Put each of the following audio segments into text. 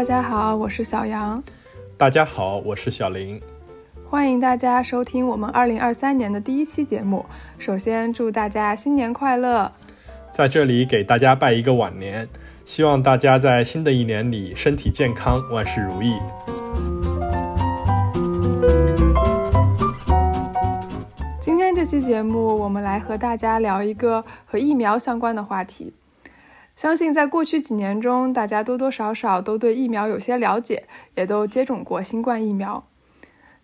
大家好，我是小杨。大家好，我是小林。欢迎大家收听我们二零二三年的第一期节目。首先祝大家新年快乐，在这里给大家拜一个晚年，希望大家在新的一年里身体健康，万事如意。今天这期节目，我们来和大家聊一个和疫苗相关的话题。相信在过去几年中，大家多多少少都对疫苗有些了解，也都接种过新冠疫苗。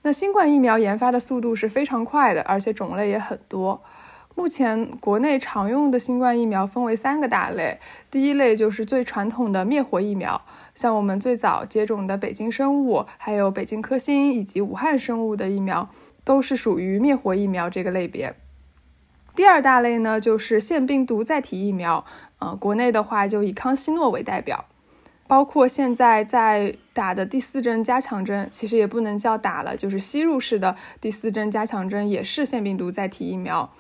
那新冠疫苗研发的速度是非常快的，而且种类也很多。目前国内常用的新冠疫苗分为三个大类，第一类就是最传统的灭活疫苗，像我们最早接种的北京生物、还有北京科兴以及武汉生物的疫苗，都是属于灭活疫苗这个类别。第二大类呢，就是腺病毒载体疫苗。呃，国内的话就以康希诺为代表，包括现在在打的第四针加强针，其实也不能叫打了，就是吸入式的第四针加强针也是腺病毒载体疫苗。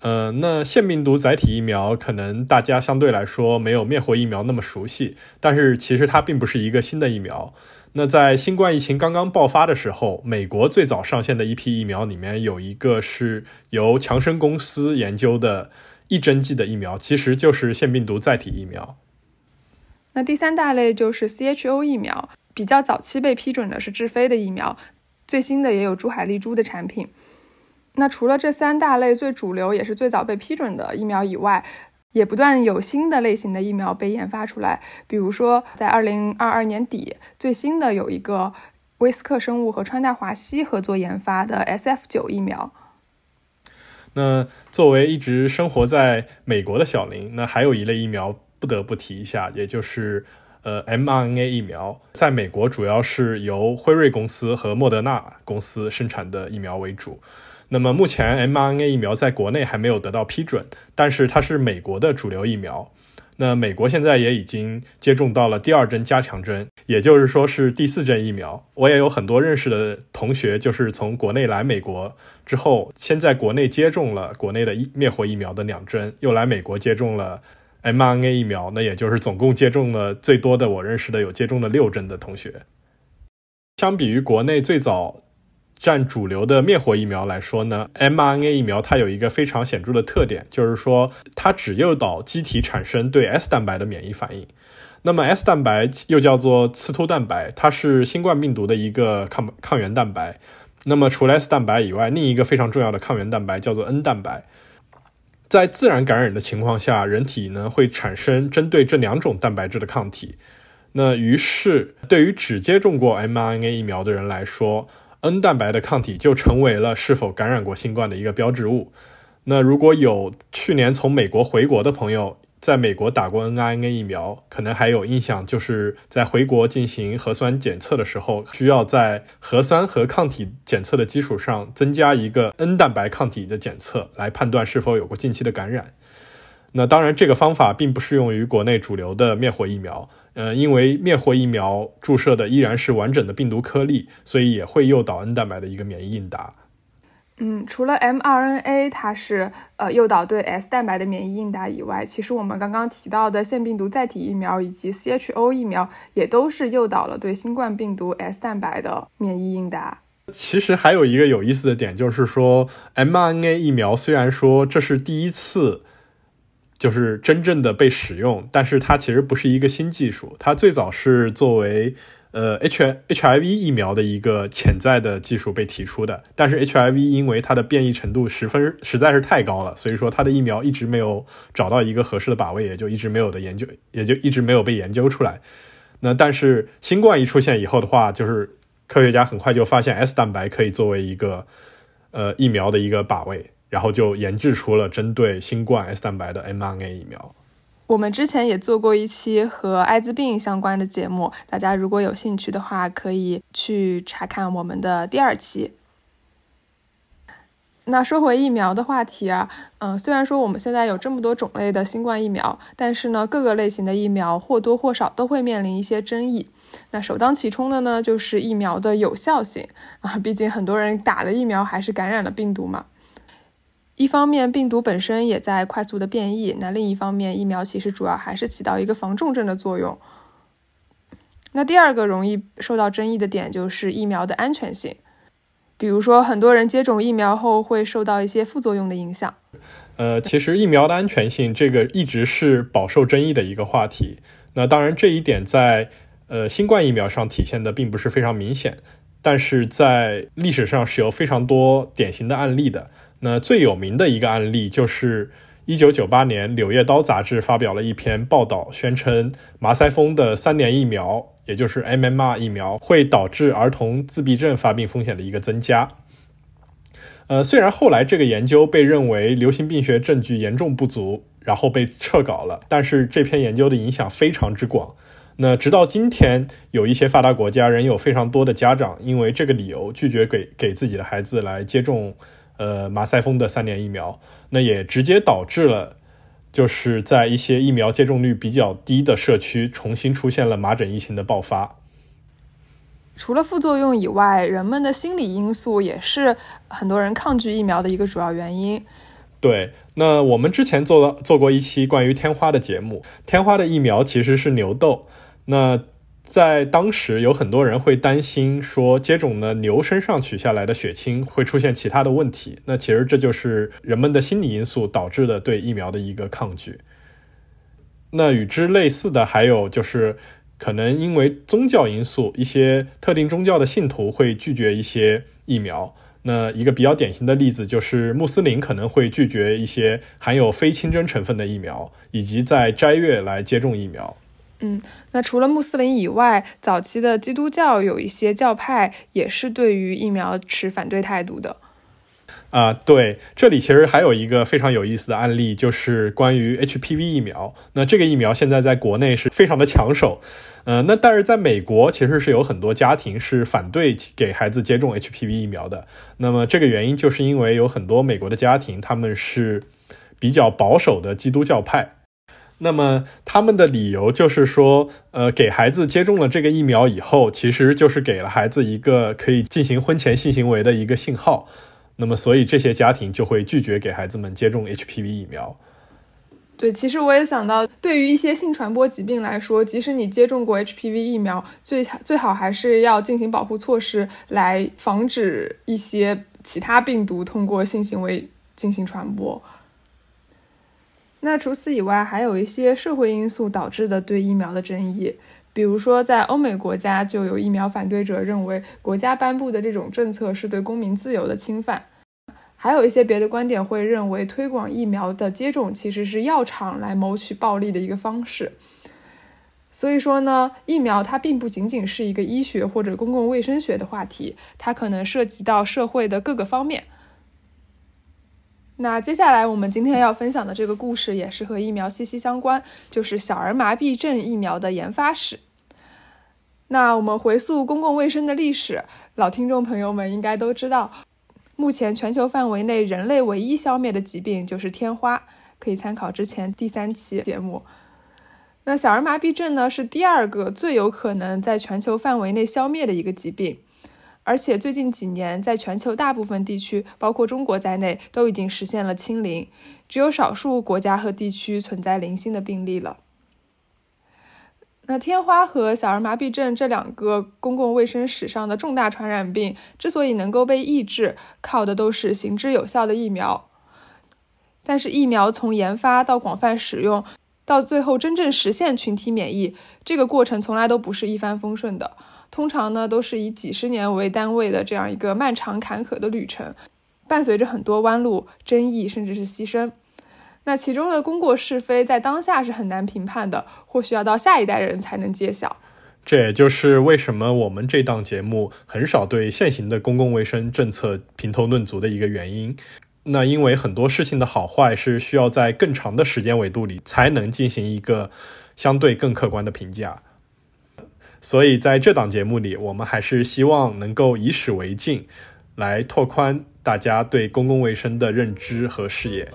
呃，那腺病毒载体疫苗可能大家相对来说没有灭活疫苗那么熟悉，但是其实它并不是一个新的疫苗。那在新冠疫情刚刚爆发的时候，美国最早上线的一批疫苗里面有一个是由强生公司研究的。一针剂的疫苗其实就是腺病毒载体疫苗。那第三大类就是 CHO 疫苗，比较早期被批准的是智飞的疫苗，最新的也有珠海丽珠的产品。那除了这三大类最主流也是最早被批准的疫苗以外，也不断有新的类型的疫苗被研发出来。比如说，在二零二二年底，最新的有一个威斯克生物和川大华西合作研发的 SF 九疫苗。那作为一直生活在美国的小林，那还有一类疫苗不得不提一下，也就是呃 mRNA 疫苗，在美国主要是由辉瑞公司和莫德纳公司生产的疫苗为主。那么目前 mRNA 疫苗在国内还没有得到批准，但是它是美国的主流疫苗。那美国现在也已经接种到了第二针加强针，也就是说是第四针疫苗。我也有很多认识的同学，就是从国内来美国之后，先在国内接种了国内的灭活疫苗的两针，又来美国接种了 mRNA 疫苗，那也就是总共接种了最多的我认识的有接种了六针的同学。相比于国内最早。占主流的灭活疫苗来说呢，mRNA 疫苗它有一个非常显著的特点，就是说它只诱导机体产生对 S 蛋白的免疫反应。那么 S 蛋白又叫做刺突蛋白，它是新冠病毒的一个抗抗原蛋白。那么除了 S 蛋白以外，另一个非常重要的抗原蛋白叫做 N 蛋白。在自然感染的情况下，人体呢会产生针对这两种蛋白质的抗体。那于是对于只接种过 mRNA 疫苗的人来说，N 蛋白的抗体就成为了是否感染过新冠的一个标志物。那如果有去年从美国回国的朋友，在美国打过 n r n a 疫苗，可能还有印象，就是在回国进行核酸检测的时候，需要在核酸和抗体检测的基础上增加一个 N 蛋白抗体的检测，来判断是否有过近期的感染。那当然，这个方法并不适用于国内主流的灭活疫苗。呃，因为灭活疫苗注射的依然是完整的病毒颗粒，所以也会诱导 N 蛋白的一个免疫应答。嗯，除了 mRNA 它是呃诱导对 S 蛋白的免疫应答以外，其实我们刚刚提到的腺病毒载体疫苗以及 CHO 疫苗也都是诱导了对新冠病毒 S 蛋白的免疫应答。其实还有一个有意思的点，就是说 mRNA 疫苗虽然说这是第一次。就是真正的被使用，但是它其实不是一个新技术，它最早是作为呃 H HIV 疫苗的一个潜在的技术被提出的，但是 HIV 因为它的变异程度十分实在是太高了，所以说它的疫苗一直没有找到一个合适的靶位，也就一直没有的研究，也就一直没有被研究出来。那但是新冠一出现以后的话，就是科学家很快就发现 S 蛋白可以作为一个呃疫苗的一个靶位。然后就研制出了针对新冠 S 蛋白的 mRNA 疫苗。我们之前也做过一期和艾滋病相关的节目，大家如果有兴趣的话，可以去查看我们的第二期。那说回疫苗的话题啊，嗯，虽然说我们现在有这么多种类的新冠疫苗，但是呢，各个类型的疫苗或多或少都会面临一些争议。那首当其冲的呢，就是疫苗的有效性啊，毕竟很多人打了疫苗还是感染了病毒嘛。一方面，病毒本身也在快速的变异；那另一方面，疫苗其实主要还是起到一个防重症的作用。那第二个容易受到争议的点就是疫苗的安全性，比如说很多人接种疫苗后会受到一些副作用的影响。呃，其实疫苗的安全性这个一直是饱受争议的一个话题。那当然这一点在呃新冠疫苗上体现的并不是非常明显，但是在历史上是有非常多典型的案例的。那最有名的一个案例就是一九九八年《柳叶刀》杂志发表了一篇报道，宣称麻腮风的三联疫苗。也就是 MMR 疫苗会导致儿童自闭症发病风险的一个增加。呃，虽然后来这个研究被认为流行病学证据严重不足，然后被撤稿了，但是这篇研究的影响非常之广。那直到今天，有一些发达国家仍有非常多的家长因为这个理由拒绝给给自己的孩子来接种呃麻腮风的三联疫苗，那也直接导致了。就是在一些疫苗接种率比较低的社区，重新出现了麻疹疫情的爆发。除了副作用以外，人们的心理因素也是很多人抗拒疫苗的一个主要原因。对，那我们之前做了做过一期关于天花的节目，天花的疫苗其实是牛痘。那在当时，有很多人会担心说，接种了牛身上取下来的血清会出现其他的问题。那其实这就是人们的心理因素导致的对疫苗的一个抗拒。那与之类似的还有就是，可能因为宗教因素，一些特定宗教的信徒会拒绝一些疫苗。那一个比较典型的例子就是穆斯林可能会拒绝一些含有非清真成分的疫苗，以及在斋月来接种疫苗。嗯，那除了穆斯林以外，早期的基督教有一些教派也是对于疫苗持反对态度的。啊，对，这里其实还有一个非常有意思的案例，就是关于 HPV 疫苗。那这个疫苗现在在国内是非常的抢手，呃，那但是在美国其实是有很多家庭是反对给孩子接种 HPV 疫苗的。那么这个原因就是因为有很多美国的家庭他们是比较保守的基督教派。那么他们的理由就是说，呃，给孩子接种了这个疫苗以后，其实就是给了孩子一个可以进行婚前性行为的一个信号。那么，所以这些家庭就会拒绝给孩子们接种 HPV 疫苗。对，其实我也想到，对于一些性传播疾病来说，即使你接种过 HPV 疫苗，最最好还是要进行保护措施，来防止一些其他病毒通过性行为进行传播。那除此以外，还有一些社会因素导致的对疫苗的争议，比如说在欧美国家，就有疫苗反对者认为国家颁布的这种政策是对公民自由的侵犯，还有一些别的观点会认为推广疫苗的接种其实是药厂来谋取暴利的一个方式。所以说呢，疫苗它并不仅仅是一个医学或者公共卫生学的话题，它可能涉及到社会的各个方面。那接下来我们今天要分享的这个故事也是和疫苗息息相关，就是小儿麻痹症疫苗的研发史。那我们回溯公共卫生的历史，老听众朋友们应该都知道，目前全球范围内人类唯一消灭的疾病就是天花，可以参考之前第三期节目。那小儿麻痹症呢，是第二个最有可能在全球范围内消灭的一个疾病。而且最近几年，在全球大部分地区，包括中国在内，都已经实现了清零，只有少数国家和地区存在零星的病例了。那天花和小儿麻痹症这两个公共卫生史上的重大传染病，之所以能够被抑制，靠的都是行之有效的疫苗。但是，疫苗从研发到广泛使用，到最后真正实现群体免疫，这个过程从来都不是一帆风顺的。通常呢，都是以几十年为单位的这样一个漫长坎坷的旅程，伴随着很多弯路、争议，甚至是牺牲。那其中的功过是非，在当下是很难评判的，或许要到下一代人才能揭晓。这也就是为什么我们这档节目很少对现行的公共卫生政策评头论足的一个原因。那因为很多事情的好坏是需要在更长的时间维度里才能进行一个相对更客观的评价。所以，在这档节目里，我们还是希望能够以史为镜，来拓宽大家对公共卫生的认知和视野。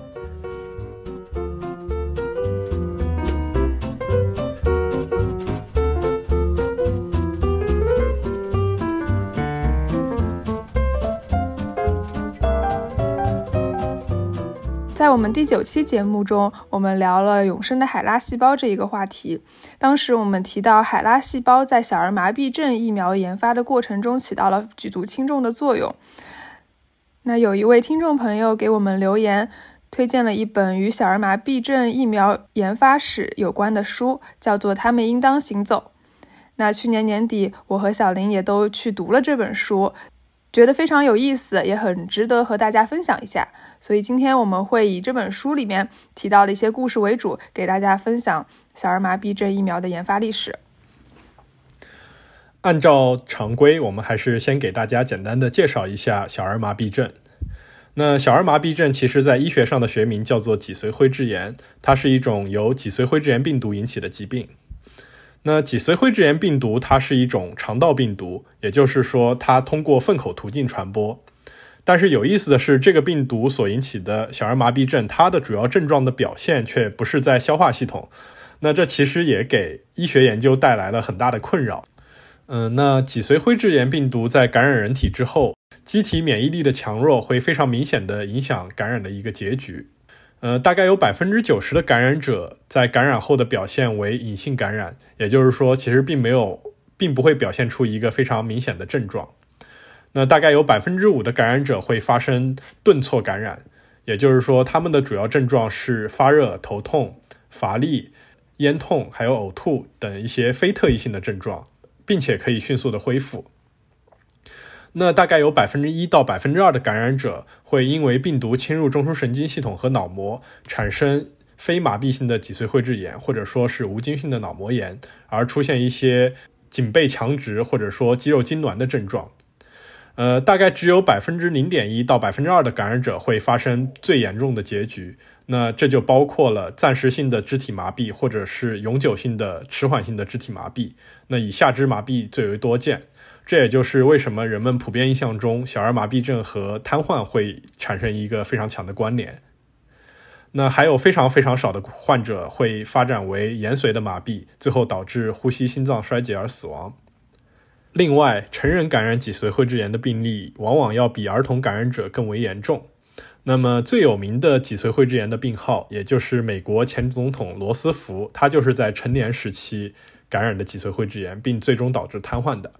我们第九期节目中，我们聊了永生的海拉细胞这一个话题。当时我们提到，海拉细胞在小儿麻痹症疫苗研发的过程中起到了举足轻重的作用。那有一位听众朋友给我们留言，推荐了一本与小儿麻痹症疫苗研发史有关的书，叫做《他们应当行走》。那去年年底，我和小林也都去读了这本书。觉得非常有意思，也很值得和大家分享一下。所以今天我们会以这本书里面提到的一些故事为主，给大家分享小儿麻痹症疫苗的研发历史。按照常规，我们还是先给大家简单的介绍一下小儿麻痹症。那小儿麻痹症其实在医学上的学名叫做脊髓灰质炎，它是一种由脊髓灰质炎病毒引起的疾病。那脊髓灰质炎病毒它是一种肠道病毒，也就是说它通过粪口途径传播。但是有意思的是，这个病毒所引起的小儿麻痹症，它的主要症状的表现却不是在消化系统。那这其实也给医学研究带来了很大的困扰。嗯，那脊髓灰质炎病毒在感染人体之后，机体免疫力的强弱会非常明显的影响感染的一个结局。呃，大概有百分之九十的感染者在感染后的表现为隐性感染，也就是说，其实并没有，并不会表现出一个非常明显的症状。那大概有百分之五的感染者会发生顿挫感染，也就是说，他们的主要症状是发热、头痛、乏力、咽痛，还有呕吐等一些非特异性的症状，并且可以迅速的恢复。那大概有百分之一到百分之二的感染者会因为病毒侵入中枢神经系统和脑膜，产生非麻痹性的脊髓灰质炎，或者说是无菌性的脑膜炎，而出现一些颈背强直或者说肌肉痉挛的症状。呃，大概只有百分之零点一到百分之二的感染者会发生最严重的结局。那这就包括了暂时性的肢体麻痹，或者是永久性的迟缓性的肢体麻痹。那以下肢麻痹最为多见。这也就是为什么人们普遍印象中小儿麻痹症和瘫痪会产生一个非常强的关联。那还有非常非常少的患者会发展为延髓的麻痹，最后导致呼吸心脏衰竭而死亡。另外，成人感染脊髓灰质炎的病例往往要比儿童感染者更为严重。那么最有名的脊髓灰质炎的病号，也就是美国前总统罗斯福，他就是在成年时期感染的脊髓灰质炎，并最终导致瘫痪的。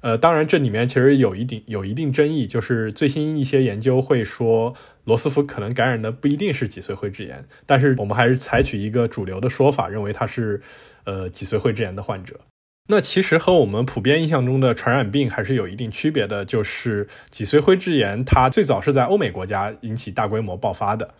呃，当然，这里面其实有一定有一定争议，就是最新一些研究会说罗斯福可能感染的不一定是脊髓灰质炎，但是我们还是采取一个主流的说法，认为他是呃脊髓灰质炎的患者。那其实和我们普遍印象中的传染病还是有一定区别的，就是脊髓灰质炎它最早是在欧美国家引起大规模爆发的。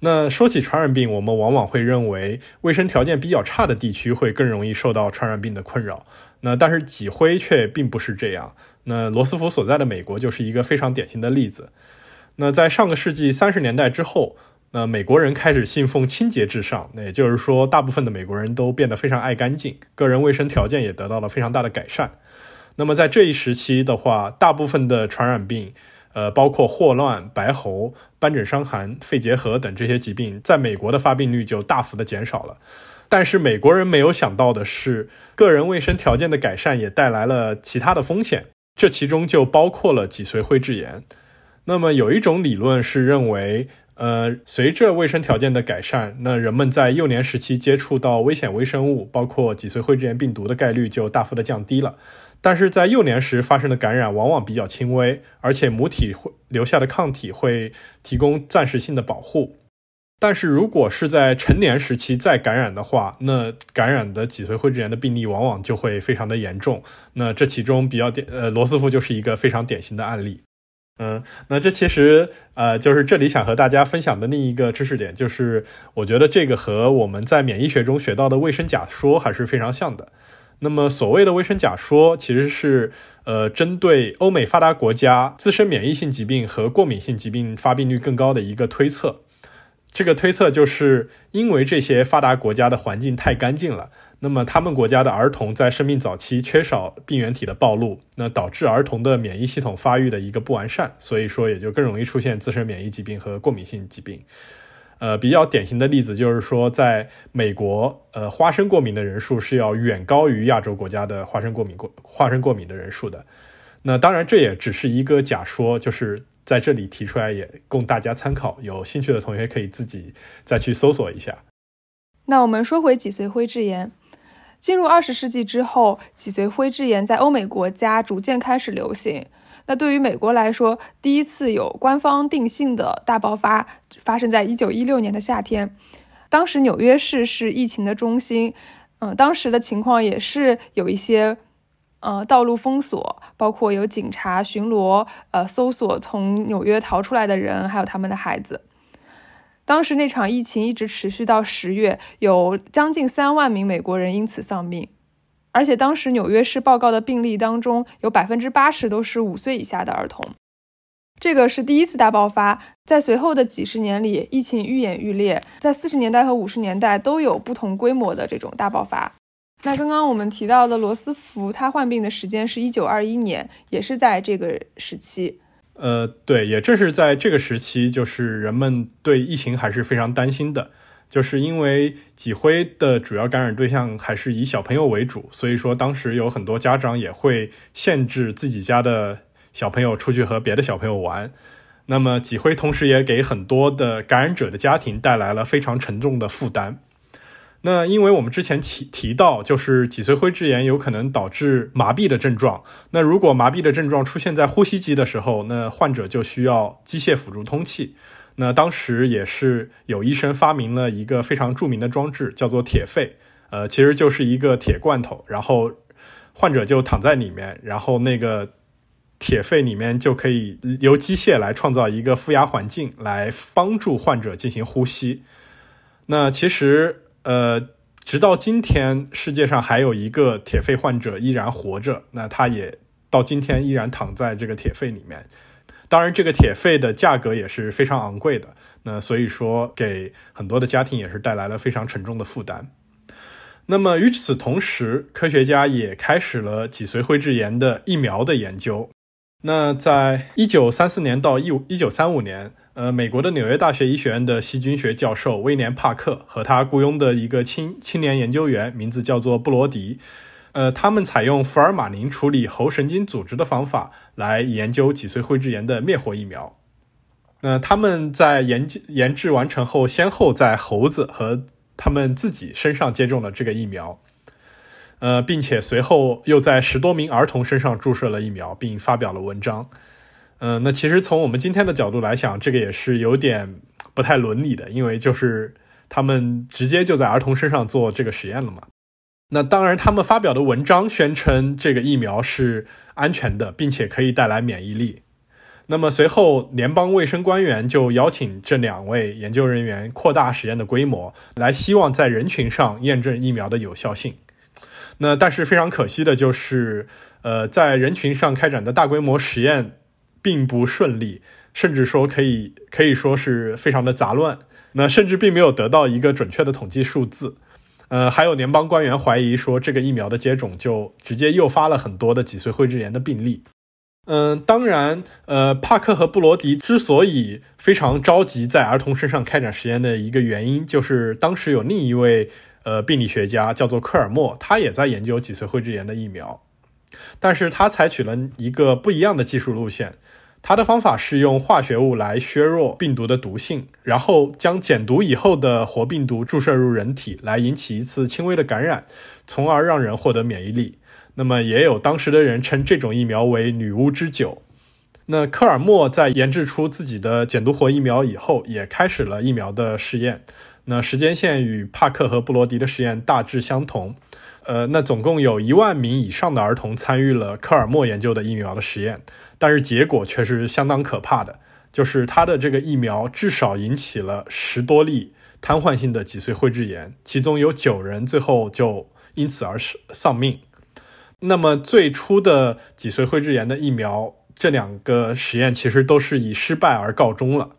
那说起传染病，我们往往会认为卫生条件比较差的地区会更容易受到传染病的困扰。那但是脊灰却并不是这样。那罗斯福所在的美国就是一个非常典型的例子。那在上个世纪三十年代之后，那美国人开始信奉清洁至上，那也就是说，大部分的美国人都变得非常爱干净，个人卫生条件也得到了非常大的改善。那么在这一时期的话，大部分的传染病，呃，包括霍乱、白喉、斑疹伤寒、肺结核等这些疾病，在美国的发病率就大幅的减少了。但是美国人没有想到的是，个人卫生条件的改善也带来了其他的风险，这其中就包括了脊髓灰质炎。那么有一种理论是认为，呃，随着卫生条件的改善，那人们在幼年时期接触到危险微生物，包括脊髓灰质炎病毒的概率就大幅的降低了。但是在幼年时发生的感染往往比较轻微，而且母体会留下的抗体会提供暂时性的保护。但是如果是在成年时期再感染的话，那感染的脊髓灰质炎的病例往往就会非常的严重。那这其中比较典，呃，罗斯福就是一个非常典型的案例。嗯，那这其实，呃，就是这里想和大家分享的另一个知识点，就是我觉得这个和我们在免疫学中学到的卫生假说还是非常像的。那么所谓的卫生假说，其实是呃针对欧美发达国家自身免疫性疾病和过敏性疾病发病率更高的一个推测。这个推测就是因为这些发达国家的环境太干净了，那么他们国家的儿童在生命早期缺少病原体的暴露，那导致儿童的免疫系统发育的一个不完善，所以说也就更容易出现自身免疫疾病和过敏性疾病。呃，比较典型的例子就是说，在美国，呃，花生过敏的人数是要远高于亚洲国家的花生过敏过花生过敏的人数的。那当然这也只是一个假说，就是。在这里提出来，也供大家参考。有兴趣的同学可以自己再去搜索一下。那我们说回脊髓灰质炎，进入二十世纪之后，脊髓灰质炎在欧美国家逐渐开始流行。那对于美国来说，第一次有官方定性的大爆发发生在一九一六年的夏天，当时纽约市是疫情的中心，嗯，当时的情况也是有一些。呃，道路封锁，包括有警察巡逻，呃，搜索从纽约逃出来的人，还有他们的孩子。当时那场疫情一直持续到十月，有将近三万名美国人因此丧命。而且当时纽约市报告的病例当中，有百分之八十都是五岁以下的儿童。这个是第一次大爆发，在随后的几十年里，疫情愈演愈烈，在四十年代和五十年代都有不同规模的这种大爆发。那刚刚我们提到的罗斯福，他患病的时间是一九二一年，也是在这个时期。呃，对，也正是在这个时期，就是人们对疫情还是非常担心的，就是因为脊灰的主要感染对象还是以小朋友为主，所以说当时有很多家长也会限制自己家的小朋友出去和别的小朋友玩。那么脊灰同时也给很多的感染者的家庭带来了非常沉重的负担。那因为我们之前提提到，就是脊髓灰质炎有可能导致麻痹的症状。那如果麻痹的症状出现在呼吸机的时候，那患者就需要机械辅助通气。那当时也是有医生发明了一个非常著名的装置，叫做铁肺。呃，其实就是一个铁罐头，然后患者就躺在里面，然后那个铁肺里面就可以由机械来创造一个负压环境，来帮助患者进行呼吸。那其实。呃，直到今天，世界上还有一个铁肺患者依然活着。那他也到今天依然躺在这个铁肺里面。当然，这个铁肺的价格也是非常昂贵的。那所以说，给很多的家庭也是带来了非常沉重的负担。那么与此同时，科学家也开始了脊髓灰质炎的疫苗的研究。那在一九三四年到一一九三五年。呃，美国的纽约大学医学院的细菌学教授威廉·帕克和他雇佣的一个青青年研究员，名字叫做布罗迪，呃，他们采用福尔马林处理喉神经组织的方法来研究脊髓灰质炎的灭活疫苗。那他们在研究研制完成后，先后在猴子和他们自己身上接种了这个疫苗，呃，并且随后又在十多名儿童身上注射了疫苗，并发表了文章。嗯，那其实从我们今天的角度来讲，这个也是有点不太伦理的，因为就是他们直接就在儿童身上做这个实验了嘛。那当然，他们发表的文章宣称这个疫苗是安全的，并且可以带来免疫力。那么随后，联邦卫生官员就邀请这两位研究人员扩大实验的规模，来希望在人群上验证疫苗的有效性。那但是非常可惜的就是，呃，在人群上开展的大规模实验。并不顺利，甚至说可以可以说是非常的杂乱。那甚至并没有得到一个准确的统计数字。呃，还有联邦官员怀疑说，这个疫苗的接种就直接诱发了很多的脊髓灰质炎的病例。嗯，当然，呃，帕克和布罗迪之所以非常着急在儿童身上开展实验的一个原因，就是当时有另一位呃病理学家叫做科尔默，他也在研究脊髓灰质炎的疫苗，但是他采取了一个不一样的技术路线。他的方法是用化学物来削弱病毒的毒性，然后将减毒以后的活病毒注射入人体，来引起一次轻微的感染，从而让人获得免疫力。那么，也有当时的人称这种疫苗为“女巫之酒”。那科尔默在研制出自己的减毒活疫苗以后，也开始了疫苗的试验。那时间线与帕克和布罗迪的实验大致相同。呃，那总共有一万名以上的儿童参与了科尔默研究的疫苗的实验。但是结果却是相当可怕的，就是他的这个疫苗至少引起了十多例瘫痪性的脊髓灰质炎，其中有九人最后就因此而丧命。那么最初的脊髓灰质炎的疫苗，这两个实验其实都是以失败而告终了。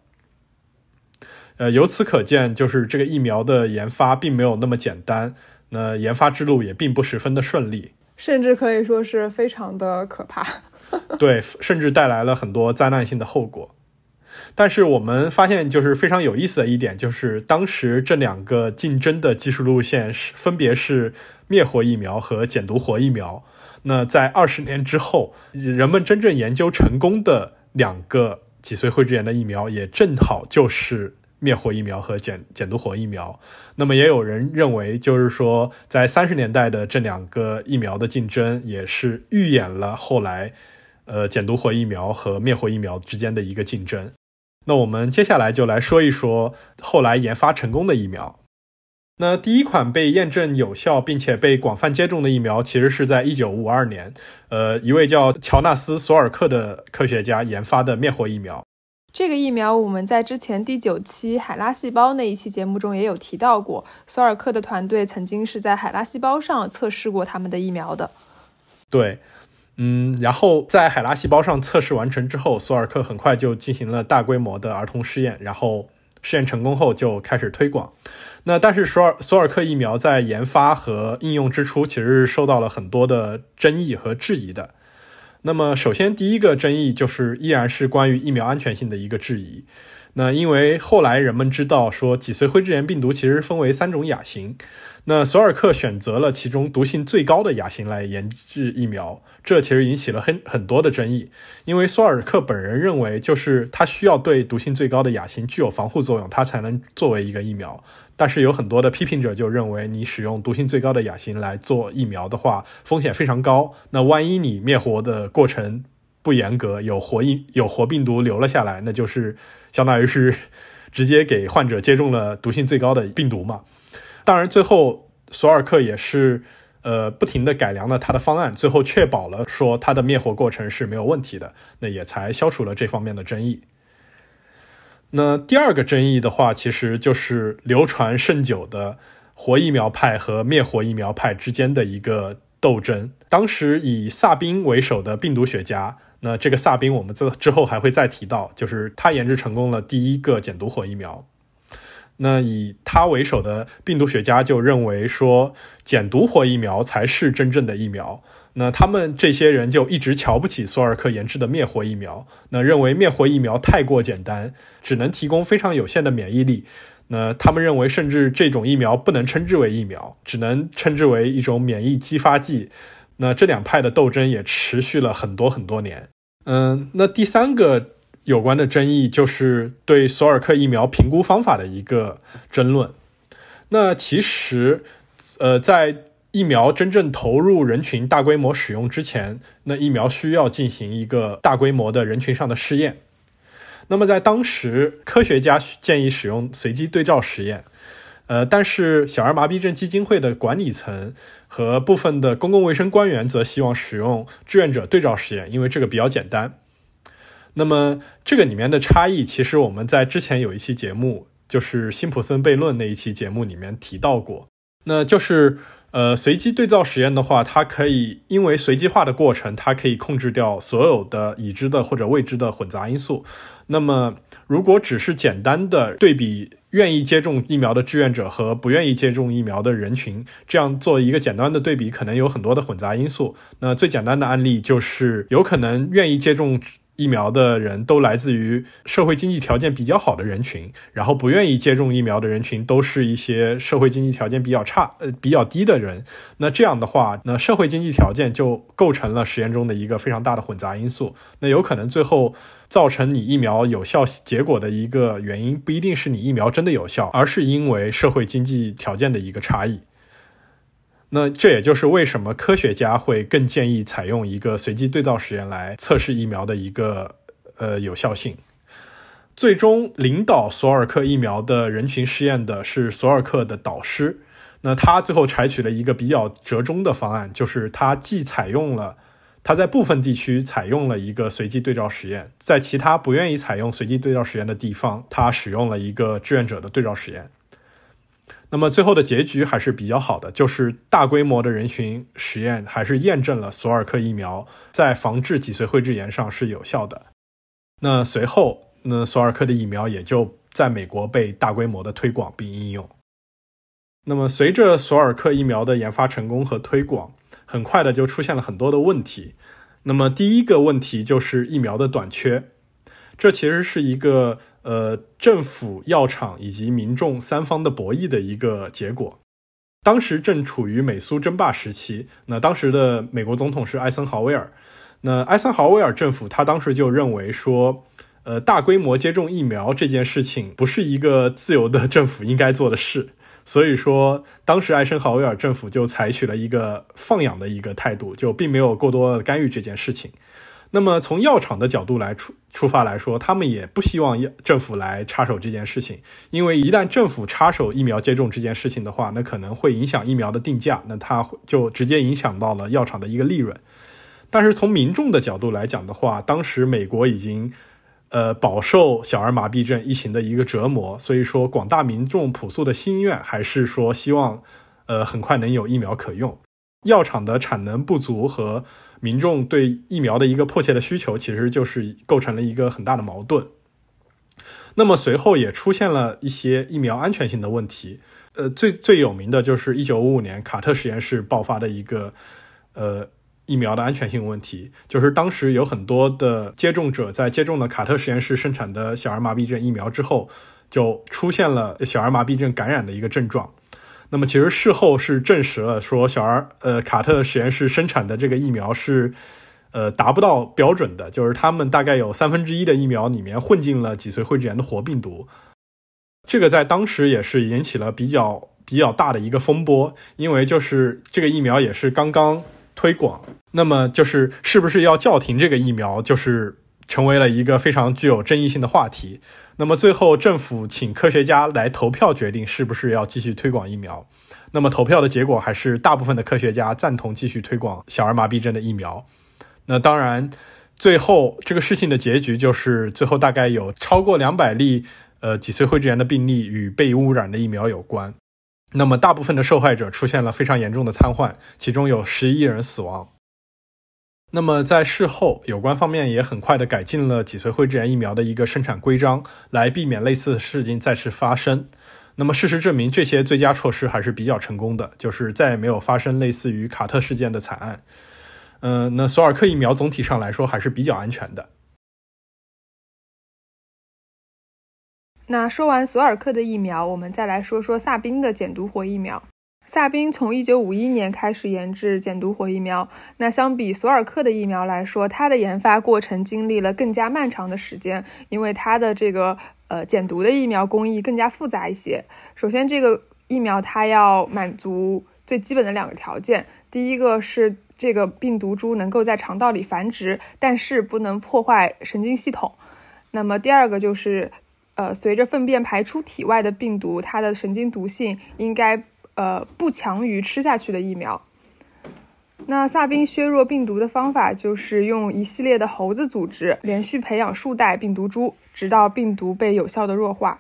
呃，由此可见，就是这个疫苗的研发并没有那么简单，那研发之路也并不十分的顺利，甚至可以说是非常的可怕。对，甚至带来了很多灾难性的后果。但是我们发现，就是非常有意思的一点，就是当时这两个竞争的技术路线是分别是灭活疫苗和减毒活疫苗。那在二十年之后，人们真正研究成功的两个脊髓灰质炎的疫苗也正好就是灭活疫苗和减减毒活疫苗。那么也有人认为，就是说在三十年代的这两个疫苗的竞争，也是预演了后来呃减毒活疫苗和灭活疫苗之间的一个竞争。那我们接下来就来说一说后来研发成功的疫苗。那第一款被验证有效并且被广泛接种的疫苗，其实是在一九五二年，呃，一位叫乔纳斯·索尔克的科学家研发的灭活疫苗。这个疫苗我们在之前第九期海拉细胞那一期节目中也有提到过，索尔克的团队曾经是在海拉细胞上测试过他们的疫苗的。对，嗯，然后在海拉细胞上测试完成之后，索尔克很快就进行了大规模的儿童试验，然后。试验成功后就开始推广。那但是索尔索尔克疫苗在研发和应用之初，其实是受到了很多的争议和质疑的。那么首先第一个争议就是依然是关于疫苗安全性的一个质疑。那因为后来人们知道说脊髓灰质炎病毒其实分为三种亚型。那索尔克选择了其中毒性最高的亚型来研制疫苗，这其实引起了很很多的争议。因为索尔克本人认为，就是他需要对毒性最高的亚型具有防护作用，它才能作为一个疫苗。但是有很多的批评者就认为，你使用毒性最高的亚型来做疫苗的话，风险非常高。那万一你灭活的过程不严格，有活疫有活病毒留了下来，那就是相当于是 直接给患者接种了毒性最高的病毒嘛。当然，最后索尔克也是，呃，不停的改良了他的方案，最后确保了说他的灭活过程是没有问题的，那也才消除了这方面的争议。那第二个争议的话，其实就是流传甚久的活疫苗派和灭活疫苗派之间的一个斗争。当时以萨宾为首的病毒学家，那这个萨宾我们这之后还会再提到，就是他研制成功了第一个减毒活疫苗。那以他为首的病毒学家就认为说，减毒活疫苗才是真正的疫苗。那他们这些人就一直瞧不起索尔克研制的灭活疫苗，那认为灭活疫苗太过简单，只能提供非常有限的免疫力。那他们认为，甚至这种疫苗不能称之为疫苗，只能称之为一种免疫激发剂。那这两派的斗争也持续了很多很多年。嗯，那第三个。有关的争议就是对索尔克疫苗评估方法的一个争论。那其实，呃，在疫苗真正投入人群、大规模使用之前，那疫苗需要进行一个大规模的人群上的试验。那么在当时，科学家建议使用随机对照实验，呃，但是小儿麻痹症基金会的管理层和部分的公共卫生官员则希望使用志愿者对照实验，因为这个比较简单。那么这个里面的差异，其实我们在之前有一期节目，就是辛普森悖论那一期节目里面提到过。那就是呃，随机对照实验的话，它可以因为随机化的过程，它可以控制掉所有的已知的或者未知的混杂因素。那么如果只是简单的对比愿意接种疫苗的志愿者和不愿意接种疫苗的人群，这样做一个简单的对比，可能有很多的混杂因素。那最简单的案例就是有可能愿意接种。疫苗的人都来自于社会经济条件比较好的人群，然后不愿意接种疫苗的人群都是一些社会经济条件比较差、呃比较低的人。那这样的话，那社会经济条件就构成了实验中的一个非常大的混杂因素。那有可能最后造成你疫苗有效结果的一个原因，不一定是你疫苗真的有效，而是因为社会经济条件的一个差异。那这也就是为什么科学家会更建议采用一个随机对照实验来测试疫苗的一个呃有效性。最终领导索尔克疫苗的人群试验的是索尔克的导师。那他最后采取了一个比较折中的方案，就是他既采用了他在部分地区采用了一个随机对照实验，在其他不愿意采用随机对照实验的地方，他使用了一个志愿者的对照实验。那么最后的结局还是比较好的，就是大规模的人群实验还是验证了索尔克疫苗在防治脊髓灰质炎上是有效的。那随后，那索尔克的疫苗也就在美国被大规模的推广并应用。那么随着索尔克疫苗的研发成功和推广，很快的就出现了很多的问题。那么第一个问题就是疫苗的短缺，这其实是一个。呃，政府、药厂以及民众三方的博弈的一个结果。当时正处于美苏争霸时期，那当时的美国总统是艾森豪威尔。那艾森豪威尔政府他当时就认为说，呃，大规模接种疫苗这件事情不是一个自由的政府应该做的事，所以说当时艾森豪威尔政府就采取了一个放养的一个态度，就并没有过多干预这件事情。那么从药厂的角度来出出发来说，他们也不希望政府来插手这件事情，因为一旦政府插手疫苗接种这件事情的话，那可能会影响疫苗的定价，那它就直接影响到了药厂的一个利润。但是从民众的角度来讲的话，当时美国已经。呃，饱受小儿麻痹症疫情的一个折磨，所以说广大民众朴素的心愿还是说希望，呃，很快能有疫苗可用。药厂的产能不足和民众对疫苗的一个迫切的需求，其实就是构成了一个很大的矛盾。那么随后也出现了一些疫苗安全性的问题，呃，最最有名的就是一九五五年卡特实验室爆发的一个，呃。疫苗的安全性问题，就是当时有很多的接种者在接种了卡特实验室生产的小儿麻痹症疫苗之后，就出现了小儿麻痹症感染的一个症状。那么其实事后是证实了，说小儿呃卡特实验室生产的这个疫苗是呃达不到标准的，就是他们大概有三分之一的疫苗里面混进了脊髓灰质炎的活病毒。这个在当时也是引起了比较比较大的一个风波，因为就是这个疫苗也是刚刚。推广，那么就是是不是要叫停这个疫苗，就是成为了一个非常具有争议性的话题。那么最后政府请科学家来投票决定是不是要继续推广疫苗。那么投票的结果还是大部分的科学家赞同继续推广小儿麻痹症的疫苗。那当然，最后这个事情的结局就是最后大概有超过两百例呃脊髓灰质炎的病例与被污染的疫苗有关。那么，大部分的受害者出现了非常严重的瘫痪，其中有十一人死亡。那么，在事后，有关方面也很快的改进了脊髓灰质炎疫苗的一个生产规章，来避免类似的事情再次发生。那么，事实证明，这些最佳措施还是比较成功的，就是再也没有发生类似于卡特事件的惨案。嗯，那索尔克疫苗总体上来说还是比较安全的。那说完索尔克的疫苗，我们再来说说萨宾的减毒活疫苗。萨宾从一九五一年开始研制减毒活疫苗。那相比索尔克的疫苗来说，它的研发过程经历了更加漫长的时间，因为它的这个呃减毒的疫苗工艺更加复杂一些。首先，这个疫苗它要满足最基本的两个条件，第一个是这个病毒株能够在肠道里繁殖，但是不能破坏神经系统。那么第二个就是。呃，随着粪便排出体外的病毒，它的神经毒性应该呃不强于吃下去的疫苗。那萨宾削弱病毒的方法就是用一系列的猴子组织连续培养数代病毒株，直到病毒被有效的弱化。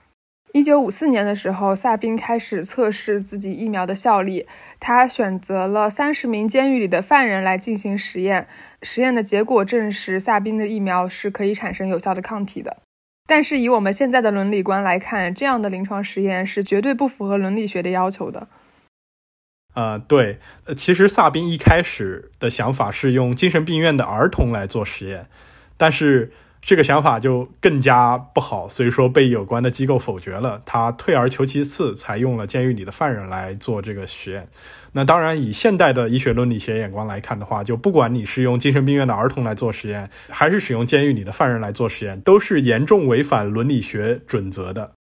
一九五四年的时候，萨宾开始测试自己疫苗的效力。他选择了三十名监狱里的犯人来进行实验，实验的结果证实萨宾的疫苗是可以产生有效的抗体的。但是以我们现在的伦理观来看，这样的临床实验是绝对不符合伦理学的要求的。呃，对，呃，其实萨宾一开始的想法是用精神病院的儿童来做实验，但是。这个想法就更加不好，所以说被有关的机构否决了。他退而求其次，才用了监狱里的犯人来做这个实验。那当然，以现代的医学伦理学眼光来看的话，就不管你是用精神病院的儿童来做实验，还是使用监狱里的犯人来做实验，都是严重违反伦理学准则的。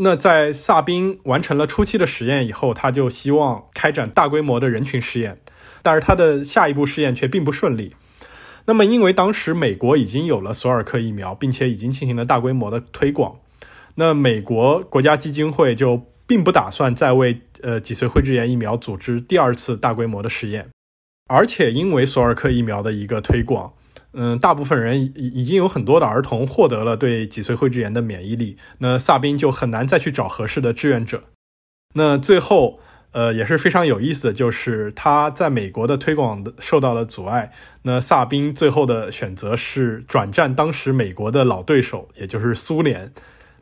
那在萨宾完成了初期的实验以后，他就希望开展大规模的人群试验，但是他的下一步试验却并不顺利。那么，因为当时美国已经有了索尔克疫苗，并且已经进行了大规模的推广，那美国国家基金会就并不打算再为呃脊髓灰质炎疫苗组织第二次大规模的试验。而且，因为索尔克疫苗的一个推广，嗯，大部分人已已经有很多的儿童获得了对脊髓灰质炎的免疫力，那萨宾就很难再去找合适的志愿者。那最后。呃，也是非常有意思的，就是他在美国的推广的受到了阻碍。那萨宾最后的选择是转战当时美国的老对手，也就是苏联，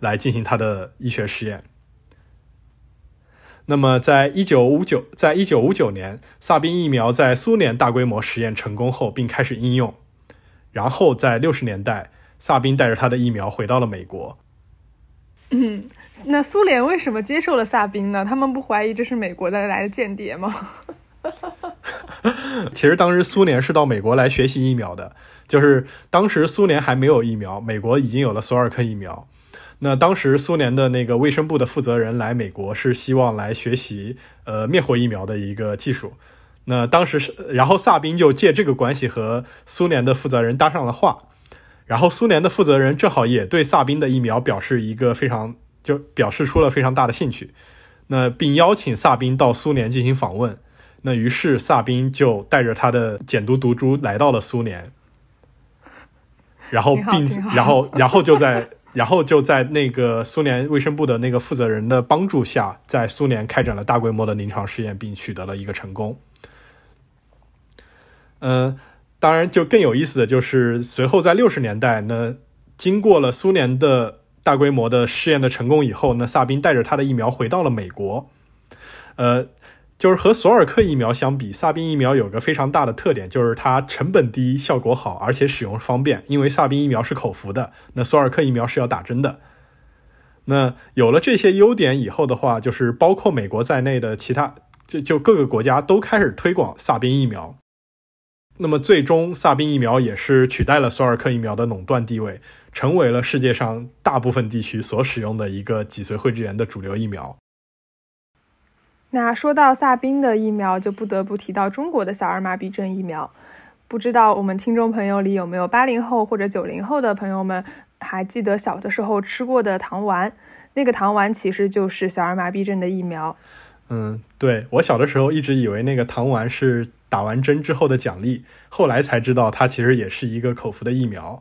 来进行他的医学实验。那么，在一九五九，在一九五九年，萨宾疫苗在苏联大规模实验成功后，并开始应用。然后在六十年代，萨宾带着他的疫苗回到了美国。嗯。那苏联为什么接受了萨宾呢？他们不怀疑这是美国的来的间谍吗？其实当时苏联是到美国来学习疫苗的，就是当时苏联还没有疫苗，美国已经有了索尔克疫苗。那当时苏联的那个卫生部的负责人来美国是希望来学习呃灭活疫苗的一个技术。那当时是，然后萨宾就借这个关系和苏联的负责人搭上了话，然后苏联的负责人正好也对萨宾的疫苗表示一个非常就表示出了非常大的兴趣，那并邀请萨宾到苏联进行访问。那于是萨宾就带着他的减毒毒株来到了苏联，然后并然后然后就在然后就在那个苏联卫生部的那个负责人的帮助下，在苏联开展了大规模的临床试验，并取得了一个成功。嗯，当然，就更有意思的就是，随后在六十年代，那经过了苏联的大规模的试验的成功以后，那萨宾带着他的疫苗回到了美国。呃，就是和索尔克疫苗相比，萨宾疫苗有个非常大的特点，就是它成本低、效果好，而且使用方便。因为萨宾疫苗是口服的，那索尔克疫苗是要打针的。那有了这些优点以后的话，就是包括美国在内的其他，就就各个国家都开始推广萨宾疫苗。那么最终，萨宾疫苗也是取代了索尔克疫苗的垄断地位，成为了世界上大部分地区所使用的一个脊髓灰质炎的主流疫苗。那说到萨宾的疫苗，就不得不提到中国的小儿麻痹症疫苗。不知道我们听众朋友里有没有八零后或者九零后的朋友们还记得小的时候吃过的糖丸？那个糖丸其实就是小儿麻痹症的疫苗。嗯，对我小的时候一直以为那个糖丸是。打完针之后的奖励，后来才知道它其实也是一个口服的疫苗。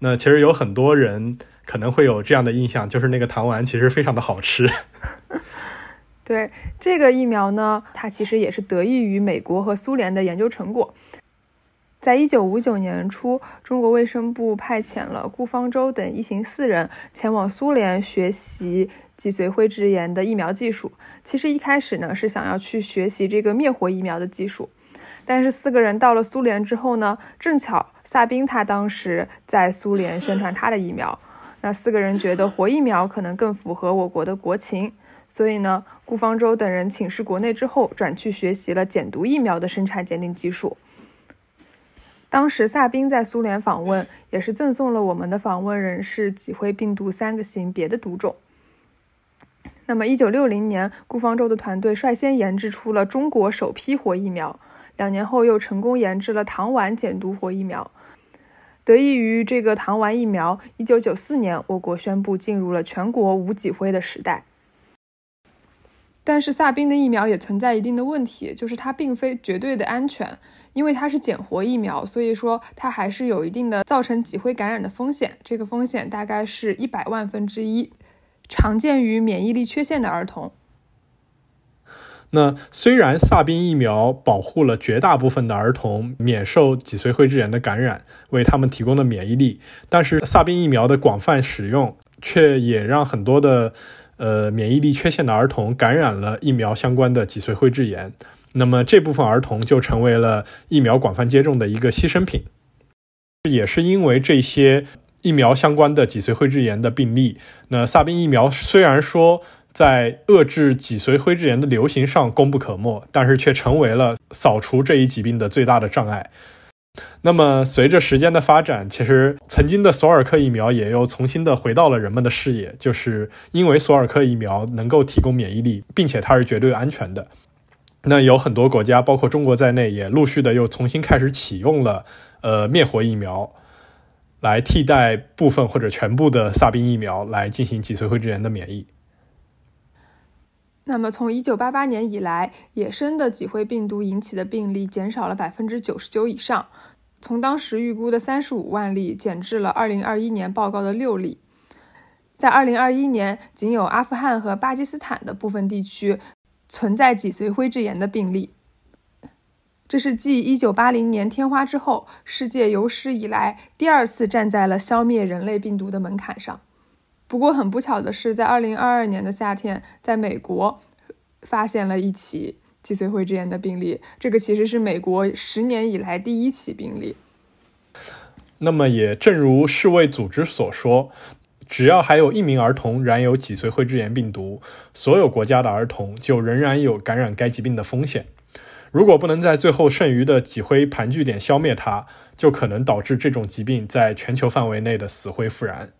那其实有很多人可能会有这样的印象，就是那个糖丸其实非常的好吃。对这个疫苗呢，它其实也是得益于美国和苏联的研究成果。在一九五九年初，中国卫生部派遣了顾方舟等一行四人前往苏联学习脊髓灰质炎的疫苗技术。其实一开始呢，是想要去学习这个灭活疫苗的技术。但是四个人到了苏联之后呢，正巧萨宾他当时在苏联宣传他的疫苗，那四个人觉得活疫苗可能更符合我国的国情，所以呢，顾方舟等人请示国内之后，转去学习了减毒疫苗的生产鉴定技术。当时萨宾在苏联访问，也是赠送了我们的访问人士脊灰病毒三个型别的毒种。那么，一九六零年，顾方舟的团队率先研制出了中国首批活疫苗。两年后，又成功研制了糖丸减毒活疫苗。得益于这个糖丸疫苗，一九九四年，我国宣布进入了全国无脊灰的时代。但是，萨宾的疫苗也存在一定的问题，就是它并非绝对的安全，因为它是减活疫苗，所以说它还是有一定的造成脊灰感染的风险。这个风险大概是一百万分之一，常见于免疫力缺陷的儿童。那虽然萨宾疫苗保护了绝大部分的儿童免受脊髓灰质炎的感染，为他们提供了免疫力，但是萨宾疫苗的广泛使用却也让很多的呃免疫力缺陷的儿童感染了疫苗相关的脊髓灰质炎。那么这部分儿童就成为了疫苗广泛接种的一个牺牲品。也是因为这些疫苗相关的脊髓灰质炎的病例，那萨宾疫苗虽然说。在遏制脊髓灰质炎的流行上功不可没，但是却成为了扫除这一疾病的最大的障碍。那么，随着时间的发展，其实曾经的索尔克疫苗也又重新的回到了人们的视野，就是因为索尔克疫苗能够提供免疫力，并且它是绝对安全的。那有很多国家，包括中国在内，也陆续的又重新开始启用了呃灭活疫苗，来替代部分或者全部的萨宾疫苗，来进行脊髓灰质炎的免疫。那么，从一九八八年以来，野生的脊灰病毒引起的病例减少了百分之九十九以上，从当时预估的三十五万例减至了二零二一年报告的六例。在二零二一年，仅有阿富汗和巴基斯坦的部分地区存在脊髓灰质炎的病例。这是继一九八零年天花之后，世界有史以来第二次站在了消灭人类病毒的门槛上。不过很不巧的是，在二零二二年的夏天，在美国发现了一起脊髓灰质炎的病例。这个其实是美国十年以来第一起病例。那么，也正如世卫组织所说，只要还有一名儿童染有脊髓灰质炎病毒，所有国家的儿童就仍然有感染该疾病的风险。如果不能在最后剩余的脊灰盘踞点消灭它，就可能导致这种疾病在全球范围内的死灰复燃。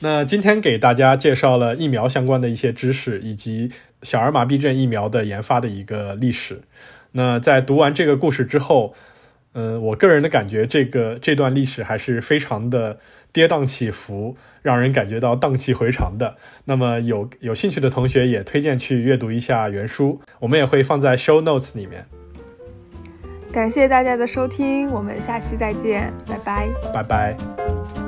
那今天给大家介绍了疫苗相关的一些知识，以及小儿麻痹症疫苗的研发的一个历史。那在读完这个故事之后，嗯，我个人的感觉，这个这段历史还是非常的跌宕起伏，让人感觉到荡气回肠的。那么有有兴趣的同学也推荐去阅读一下原书，我们也会放在 show notes 里面。感谢大家的收听，我们下期再见，拜拜，拜拜。